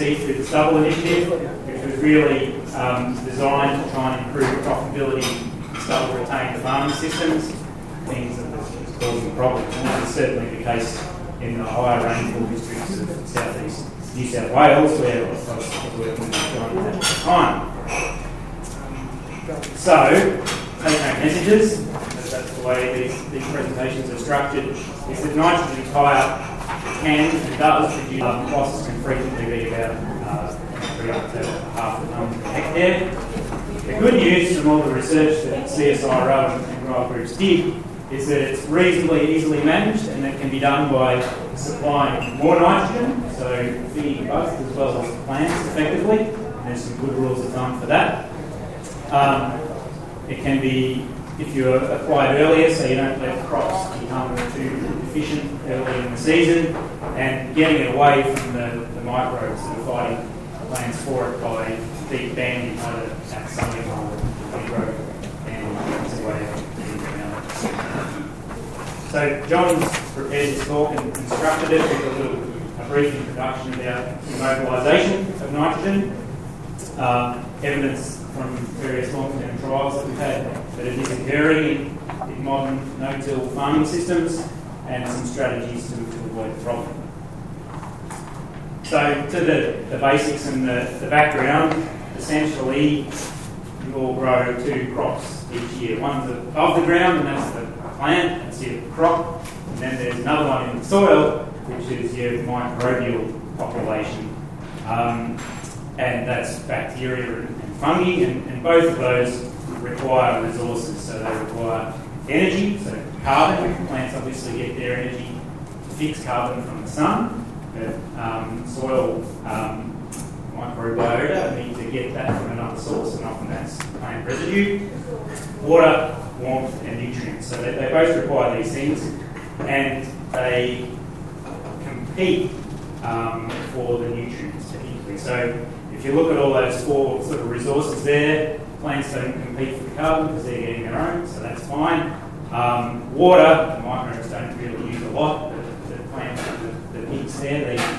through the stubble initiative, which was really um, designed to try and improve profitability of stubble retained farming systems, things that was causing problems. And that is certainly the case in the higher rainfall districts of southeast New South Wales, where I was working with John at the time. So, take home messages, that's the way these, these presentations are structured, is that nitrogen tie-up can does produce um, losses can frequently be about uh, three up to half a tonne per hectare. The good news from all the research that CSIRO and grower groups did is that it's reasonably easily managed and that can be done by supplying more nitrogen, so feeding both as well as the plants effectively. There's some good rules of thumb for that. Um, it can be, if you're applied earlier, so you don't let crops become too deficient early in the season, and getting it away from the, the microbes that are fighting plants for it by deep banding either at something or micro around it. So John's prepared this talk and constructed it with a little a brief introduction about immobilisation of nitrogen, uh, evidence from various long-term trials that we've had that it is occurring in, in modern no-till farming systems and some strategies to, to avoid the problem. So to the, the basics and the, the background, essentially you all grow two crops each year. One's above the ground and that's the plant, that's your crop, and then there's another one in the soil, which is your microbial population. Um, and that's bacteria and, fungi, and, and both of those require resources. So they require energy, so carbon. Plants obviously get their energy to fix carbon from the sun, but um, soil um, microbiota need to get that from another source, and often that's plant residue. Water, warmth, and nutrients. So they, they both require these things, and they compete um, for the nutrients particularly. So if you look at all those four sort of resources there, plants don't compete for the carbon because they're getting their own, so that's fine. Um, water, the microbes don't really use a lot. The, the plants, the, the pigs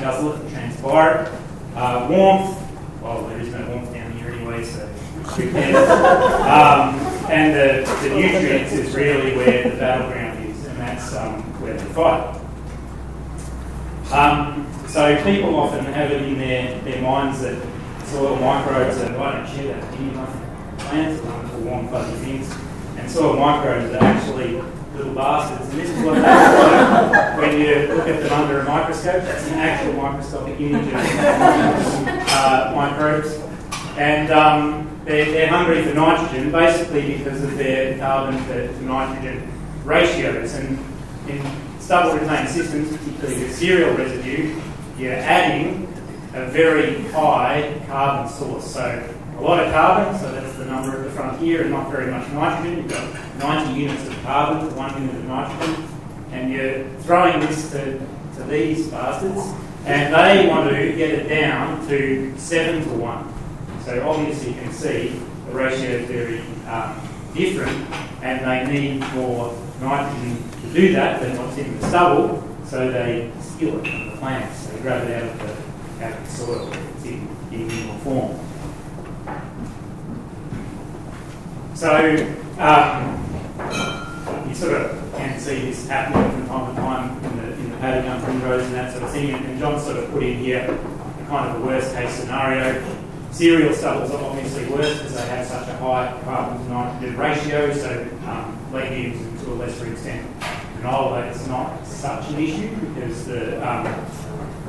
there, they guzzle it and transpire. Uh, warmth, well, there is no warmth down here anyway, so who cares? um, and the, the nutrients is really where the battleground is, and that's um, where they fight. Um, so people often have it in their, their minds that soil microbes are, I don't share that I think plants are wonderful, warm, fuzzy things, and soil microbes are actually little bastards. And this is what they look like when you look at them under a microscope. That's an actual microscopic image of uh, microbes. And um, they're, they're, hungry for nitrogen basically because of their carbon to, to nitrogen ratios. And in stubble retained systems, particularly cereal residue, you're adding a very high carbon source. So a lot of carbon, so that's the number at the front here, and not very much nitrogen. You've got 90 units of carbon to one unit of nitrogen, and you're throwing this to, to these bastards, and they want to get it down to 7 to 1. So obviously you can see the ratio is very um, different, and they need more nitrogen to do that than what's in the stubble, so they steal it from the plants. They grab it out of the, out of the soil. It's in, in mineral form. So um, you sort of can see this happening from time to time in the, in the and primrose and that sort of thing. And, and John sort of put in here kind of a worst case scenario. Cereal stubbles are obviously worse because they have such a high carbon to nitrogen ratio. So um, legumes to a lesser extent canola, it's not such an issue because the um,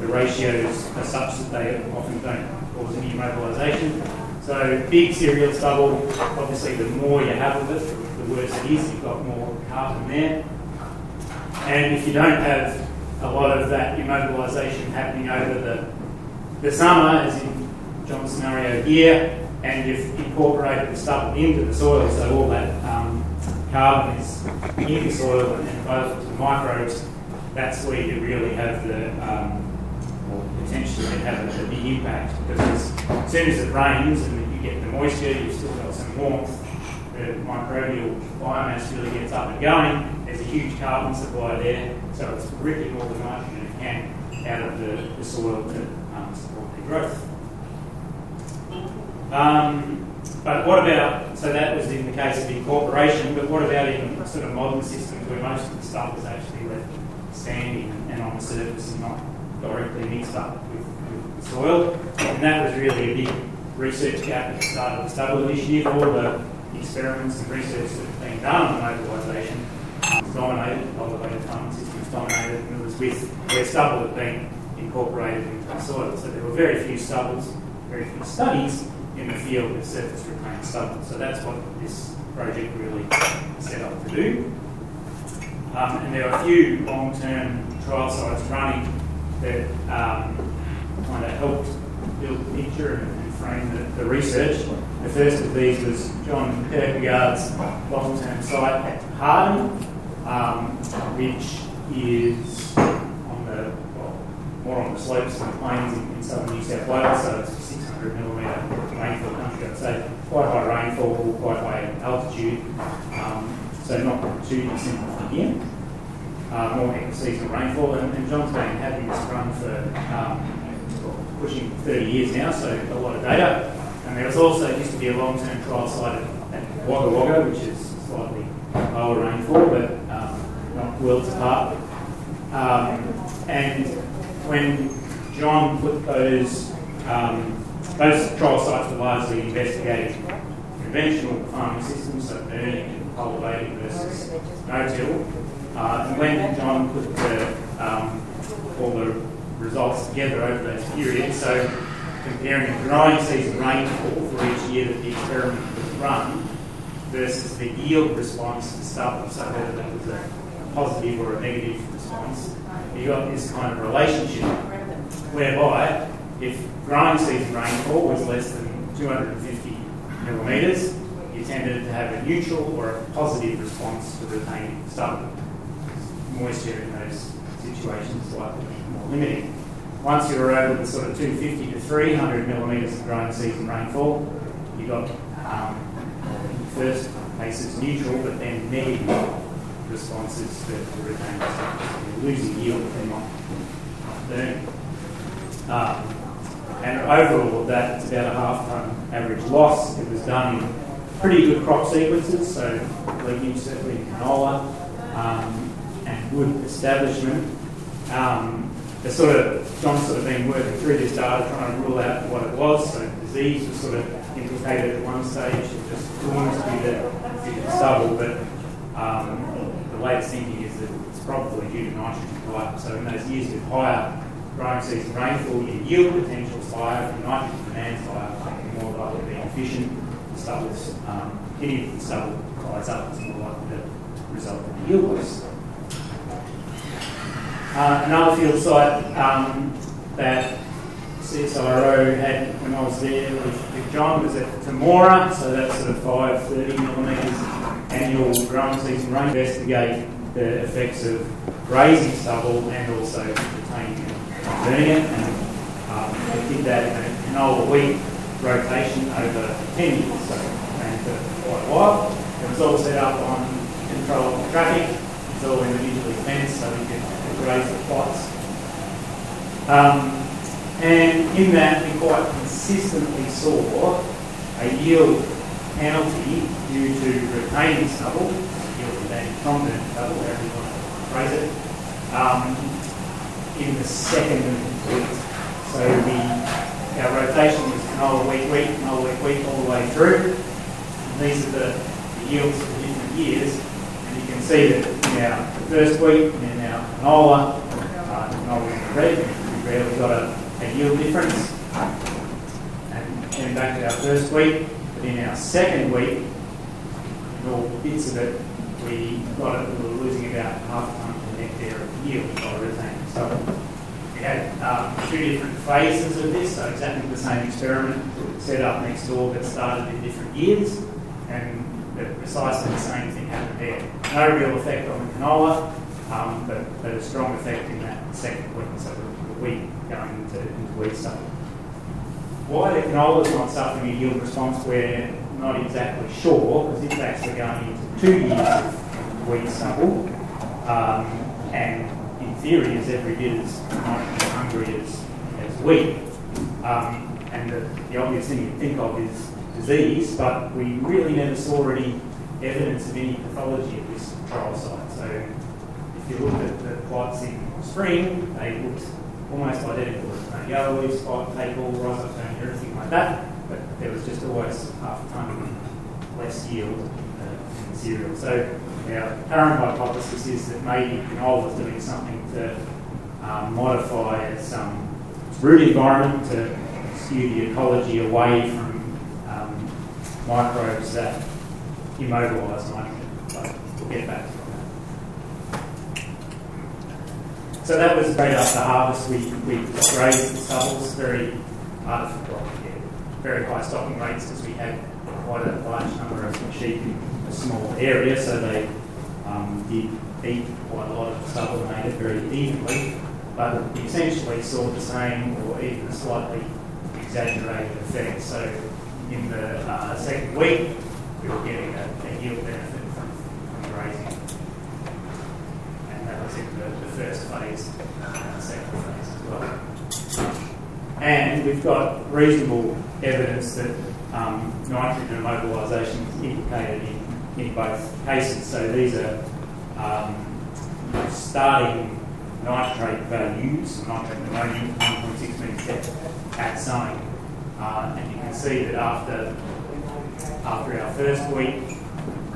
the ratios are such that they often don't cause any immobilisation. So big cereal stubble, obviously the more you have of it, the worse it is. You've got more carbon there. And if you don't have a lot of that immobilisation happening over the, the summer, as in John's scenario here, and you've incorporated the stubble into the soil, so all that um, carbon is in the soil and to the microbes, that's where you really have the um, potentially have a, a big impact because as soon as it rains and you get the moisture, you've still got some warmth, the microbial biomass really gets up and going. There's a huge carbon supply there, so it's ripping all the nitrogen it can out of the, the soil to um, support their growth. Um, but what about, so that was in the case of incorporation, but what about in sort of modern systems where most of the stuff is actually left standing and on the surface and not directly mixed up with, with the soil? And that was really a big research gap at the start of the stubble initiative. All the experiments and research that had been done on mobilisation was dominated, cultivated farming systems dominated, and it was with where stubble had been incorporated into the soil. So there were very few stubbles, very few studies in the field of surface reclaimed stubble. So that's what this project really set up to do. Um, and there are a few long-term trial sites running that um, kind of helped build the picture and, frame the, the, research. The first of these was John Kirkegaard's long-term site at Harden, um, which is on the well, more on the slopes and plains in, in southern New South Wales, so it's 600 millimetre rainfall country, I'd say. Quite high rainfall, quite high altitude, um, so not too dissimilar from here. Uh, more seasonal rainfall, and, and, John's been having this run for um, pushing 30 years now, so a lot of data. And there was also used to be a long-term trial site at Wagga Wagga, which is slightly lower rainfall, but um, not worlds apart. Um, and when John put those um, those trial sites were largely investigating conventional farming systems, so burning and cultivating versus no-till. Uh, and when John put the, um, all the results together over those periods, so comparing the growing season rainfall for each year that the experiment was run versus the yield response to stubble, so whether that was a positive or a negative response, you got this kind of relationship whereby if growing season rainfall was less than 250 millimetres, you tended to have a neutral or a positive response to retaining stubble. Moisture in those situations is likely to be more limiting. Once you were over the sort of 250 to 300 millimetres of growing season rainfall, you've got um, first cases neutral, but then negative responses to, retaining stubble. You're losing yield if they're not, burning. Um, and overall that, it's about a half tonne average loss. It was done in pretty good crop sequences, so legumes, certainly canola, um, and wood establishment. Um, the sort of John's sort of been working through this data, trying to rule out what it was. So disease was sort of implicated at one stage, it just to, due to stubble, but um, the latest thinking is that it's probably due to nitrogen type. So in those years with higher growing season rainfall, your yield potential is higher, your nitrogen demand is higher, you're more likely to be efficient. The stubble's, um, the stubble dries up, it's more likely to result in yield loss. Uh, another field site um, that CSIRO had when I was there with, with John was at Temora, so that's sort of 5, 30 millimetres annual growing season rain. Investigate the effects of grazing stubble and also retaining doing it, and um, we did that in a canola wheat rotation over 10 years, so ran for quite a while. It was all set up on control of traffic, it's all individually fenced so we could graze the plots. Um, and in that, we quite consistently saw a yield penalty due to retaining stubble, yield from the stubble, however you want to phrase it, um, in the second week. So the, our rotation was canola wheat wheat, canola wheat wheat all the way through. And these are the, the yields for different years. And you can see that in our first week and in our canola, uh, canola the red, we rarely got a, a yield difference. And then back to our first week, but in our second week, in all bits of it, we got it, we were losing about half a tonne per hectare of yield by retaining so we had um, two different phases of this, so exactly the same experiment set up next door but started in different years, and precisely the same thing happened there. No real effect on the canola, um, but, but a strong effect in that second week, so the, wheat going into, into wheat stubble. Why the canola is not suffering a yield response, we're not exactly sure, because it's actually going into two years of wheat stubble. Um, and in theory is every bit as hungry as, as wheat. Um, and the, the obvious thing you think of is disease, but we really never saw any evidence of any pathology at this trial site. So if you look at the plots in spring, they looked almost identical. No yellow leaf spot, table, rhizoctonia, anything like that, but there was just always half a tonne less yield in the cereal. So our current hypothesis is that maybe canola is doing something to um, modify some root environment to skew the ecology away from um, microbes that immobilise nitrogen. But we'll get back to that. So that was straight after harvest. We, we grazed the stubbles, very to forget, very high stocking rates because we had quite a large number of sheep in a small area, so they um, did eat quite a lot of stubble and ate it very evenly but we essentially saw the same or even a slightly exaggerated effect. So in the uh, second week, we were getting a, a yield benefit from, from grazing. And that was in the, the first phase and the second phase as well. And we've got reasonable evidence that um, nitrogen mobilisation is implicated in, in both cases. So these are um, starting nitrate values, nitrate ammonium, 1.6 metres at sowing. Uh, and you can see that after, after our first week,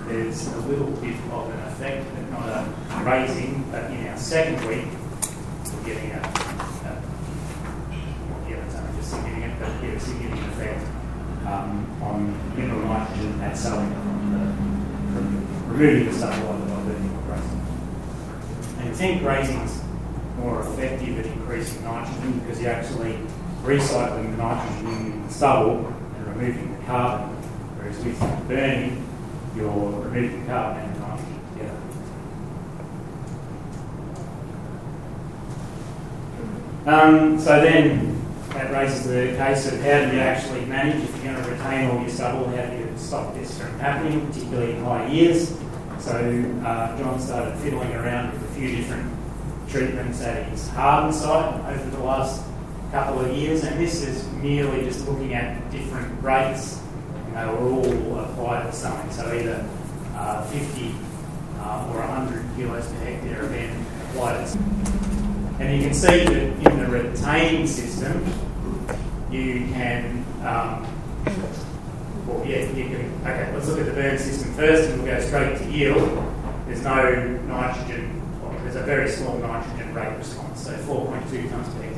there's a little bit of an effect, but not a raising. But in our second week, we're getting a, a yeah, significant, but yeah, a significant effect um, on mineral nitrogen at sowing from, the, from removing the stuff by burning or grazing. And you think grazing's more effective at increasing nitrogen because you're actually recycling the nitrogen in the stubble and removing the carbon. Whereas with burning, you're removing the carbon and the nitrogen together. Um, so then that raises the case of how do you actually manage if you're going to retain all your stubble, how do you stop this from happening, particularly in high years. So uh, John started fiddling around with a few different treatments at his Harden site over the last couple of years, and this is merely just looking at different rates. They were all applied at something, so either uh, 50 uh, or 100 kilos per hectare of N applied And you can see that in the retaining system, you can, um, well, yeah, you can, okay, let's look at the burn system first and we'll go straight to yield. There's no nitrogen there's a very small nitrogen rate response, so 4.2 tonnes per hectare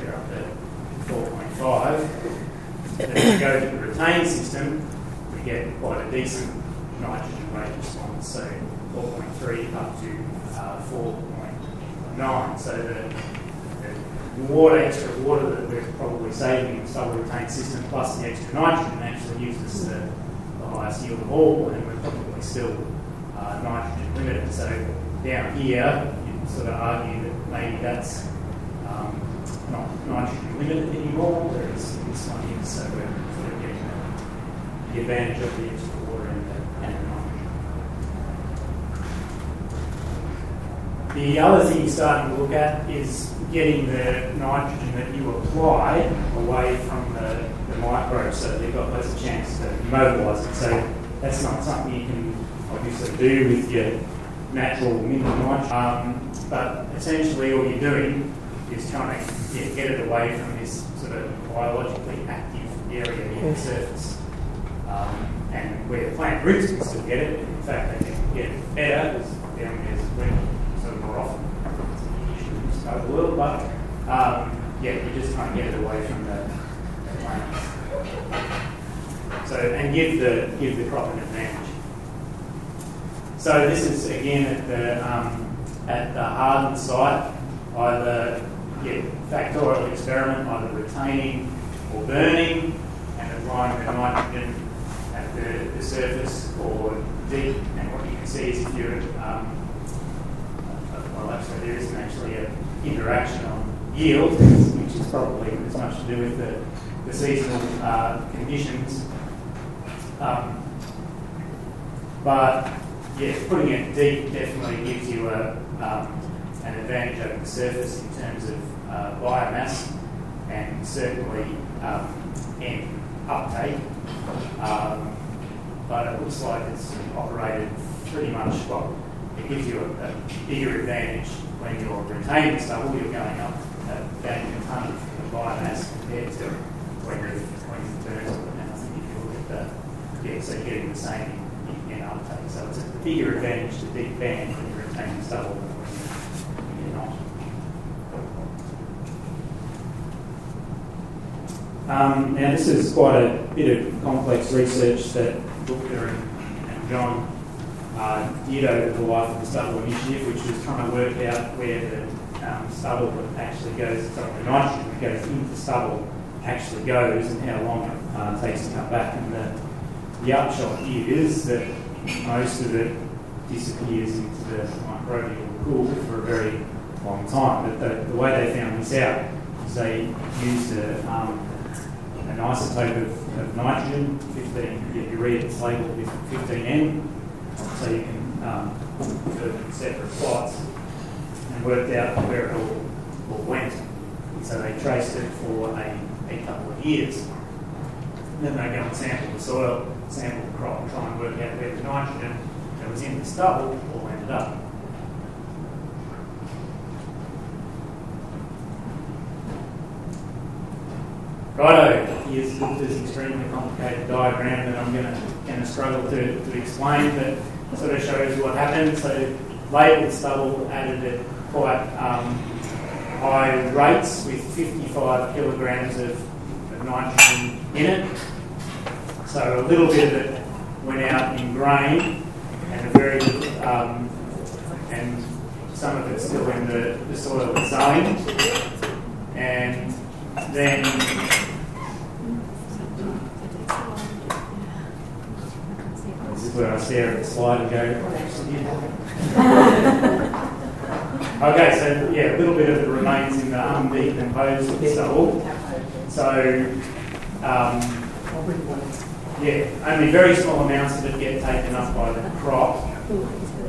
4.5. Then if we go to the retained system, we get quite a decent nitrogen rate response, so 4.3 up to uh, 4.9. So the, the water, extra water that we're probably saving in the stubble retained system plus the extra nitrogen actually gives us the, the highest yield of all, and we're probably still uh, nitrogen limited. So down here, you sort of argue that maybe that's um, not nitrogen limited anymore, one is, so we're sort of getting the, advantage of the water and the, and the. The other thing you're starting to look at is getting the nitrogen that you apply away from the, the microbes so they've got less chance to mobilise it. So that's not something you can obviously do with your natural mineral nitrogen. Um, but essentially, all you're doing is trying to yeah, get it away from this sort of biologically active area in the surface. Um, and where the plant roots can still get it, in fact, they can get it better because down there's wind sort of more often. It's an issue in the world, but um, yeah, you're just can't get it away from the, the plants. So, and give the give the crop an advantage. So this is again at the um, at the Harden site, either yeah, factorial experiment, either retaining or burning, and the nitrogen at the, the surface or deep. And what you can see is if you're, um, well, actually, there isn't actually an interaction on yield, which is probably as much to do with the, the seasonal uh, conditions. Um, but yeah, putting it deep definitely gives you a, um, an advantage over the surface in terms of uh, biomass. and certainly um, N uptake. Um, but it looks like it's operated pretty much well. It gives you a, a bigger advantage when you're retaining stubble. You're going up, uh, gaining a ton of biomass compared to when you're when you burn it. And I think if you look at the yeah, so you're getting the same in, in uptake. So it's a bigger advantage to deep band when you're retaining stubble than when you're not. Um, now, this is quite a bit of complex research that Booker and, and John uh, did over the life of the stubble initiative, which was trying to work out where the um, stubble actually goes, sorry, the nitrogen that goes into stubble actually goes and how long it uh, takes to come back. And the, the upshot is that most of it disappears into the microbial pool for a very long time. But the, the way they found this out is they used a, um, an isotope of, of nitrogen, 15, you, you read it's labelled with 15N, so you can um, put separate plots and worked out where it all, all went. And so they traced it for a, a couple of years. And then they go and sample the soil, sample the crop, and try and work out where the nitrogen that was in the stubble all ended up. Righto, here's this extremely complicated diagram that I'm going to, going to struggle to, to explain, but sort of shows what happened. So labelled stubble added at quite um, high rates with 55 kilograms of, of nitrogen in it. So a little bit of it went out in grain, and a very um, and some of it's still in the, the soil zone. And then this is where I stare at the slide and go, what actually? Okay, so yeah, a little bit of it remains in the undecomposed stubble. So, um, yeah, only very small amounts of it get taken up by the crop.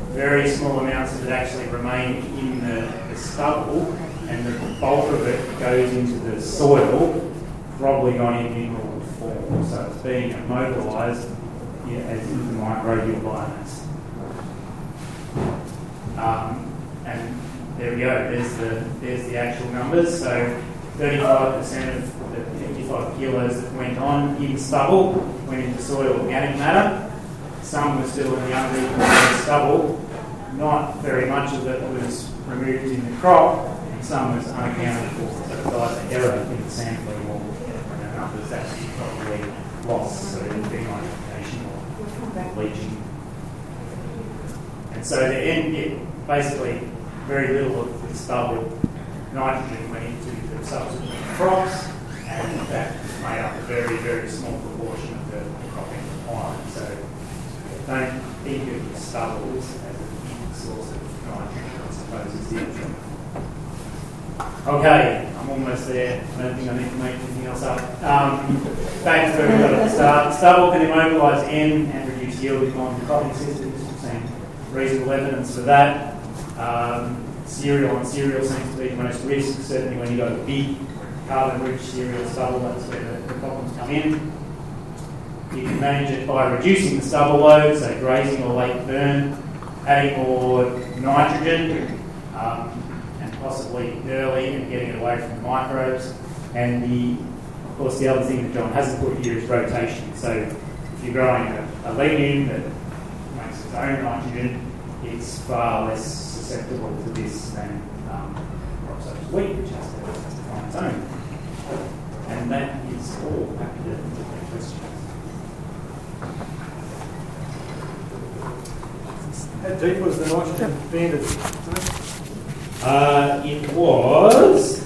Very small amounts of it actually remain in the, the stubble, and the bulk of it goes into the soil, probably gone in mineral form. So it's being immobilised as into microbial biomass. Um, and there we go. There's the there's the actual numbers. So 35% of the 55 kilos that went on in stubble went into soil organic matter. Some were still in the undecomposed stubble. Not very much of it was removed in the crop, and some was unaccounted for. So it's either error in the sampling or the numbers actually probably lost, so denitrification or bleaching. And so the end, yeah, basically very little of the stubble nitrogen went into the subsequent crops, and that made up a very, very small proportion of the, cropping requirement. So don't think of the stubbles as a source of nitrogen, I suppose is the issue. Okay, I'm almost there. I don't think I need to make anything else up. Um, back to where we got at the start. Stubble can immobilise N and in modern cropping systems. We've reasonable evidence for that. Um, cereal on cereal seems to be the most risk, certainly when you've got a big carbon-rich cereal stubble, that's where the, the problems come in. You can manage it by reducing the stubble load, so grazing or late burn, adding more nitrogen, um, and possibly early and getting it away from the microbes. And the, of course, the other thing that John hasn't put here is rotation. So if you're growing a, a legume that makes its own nitrogen, it's far less susceptible to this than um, crops such as wheat, which has to, has to find its own. And that is all. Happy to take questions. How deep was the nitrogen banded? Uh, it was